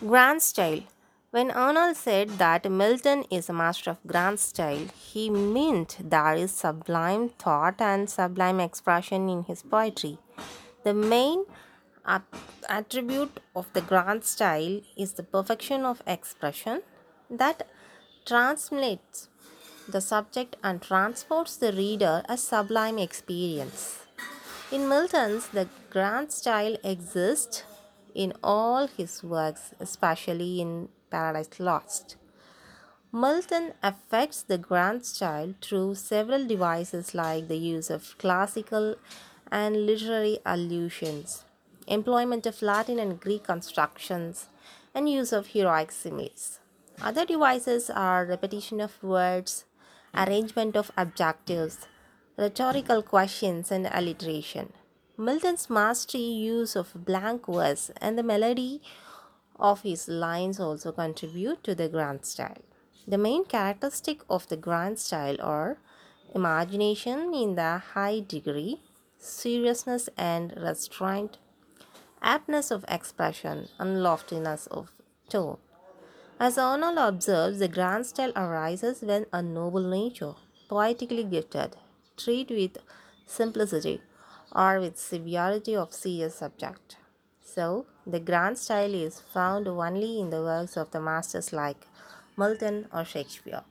Grand style. When Arnold said that Milton is a master of grand style, he meant there is sublime thought and sublime expression in his poetry. The main attribute of the grand style is the perfection of expression that translates the subject and transports the reader a sublime experience. In Milton's, the grand style exists in all his works, especially in Paradise Lost. Milton affects the grand style through several devices like the use of classical and literary allusions, employment of Latin and Greek constructions, and use of heroic similes. Other devices are repetition of words, arrangement of adjectives, rhetorical questions, and alliteration. Milton's mastery use of blank verse and the melody of his lines also contribute to the grand style. The main characteristic of the grand style are imagination in the high degree, seriousness and restraint, aptness of expression, and loftiness of tone. As Arnold observes, the grand style arises when a noble nature, poetically gifted, treat with simplicity, or with severity of serious subject. So, the grand style is found only in the works of the masters like Milton or Shakespeare.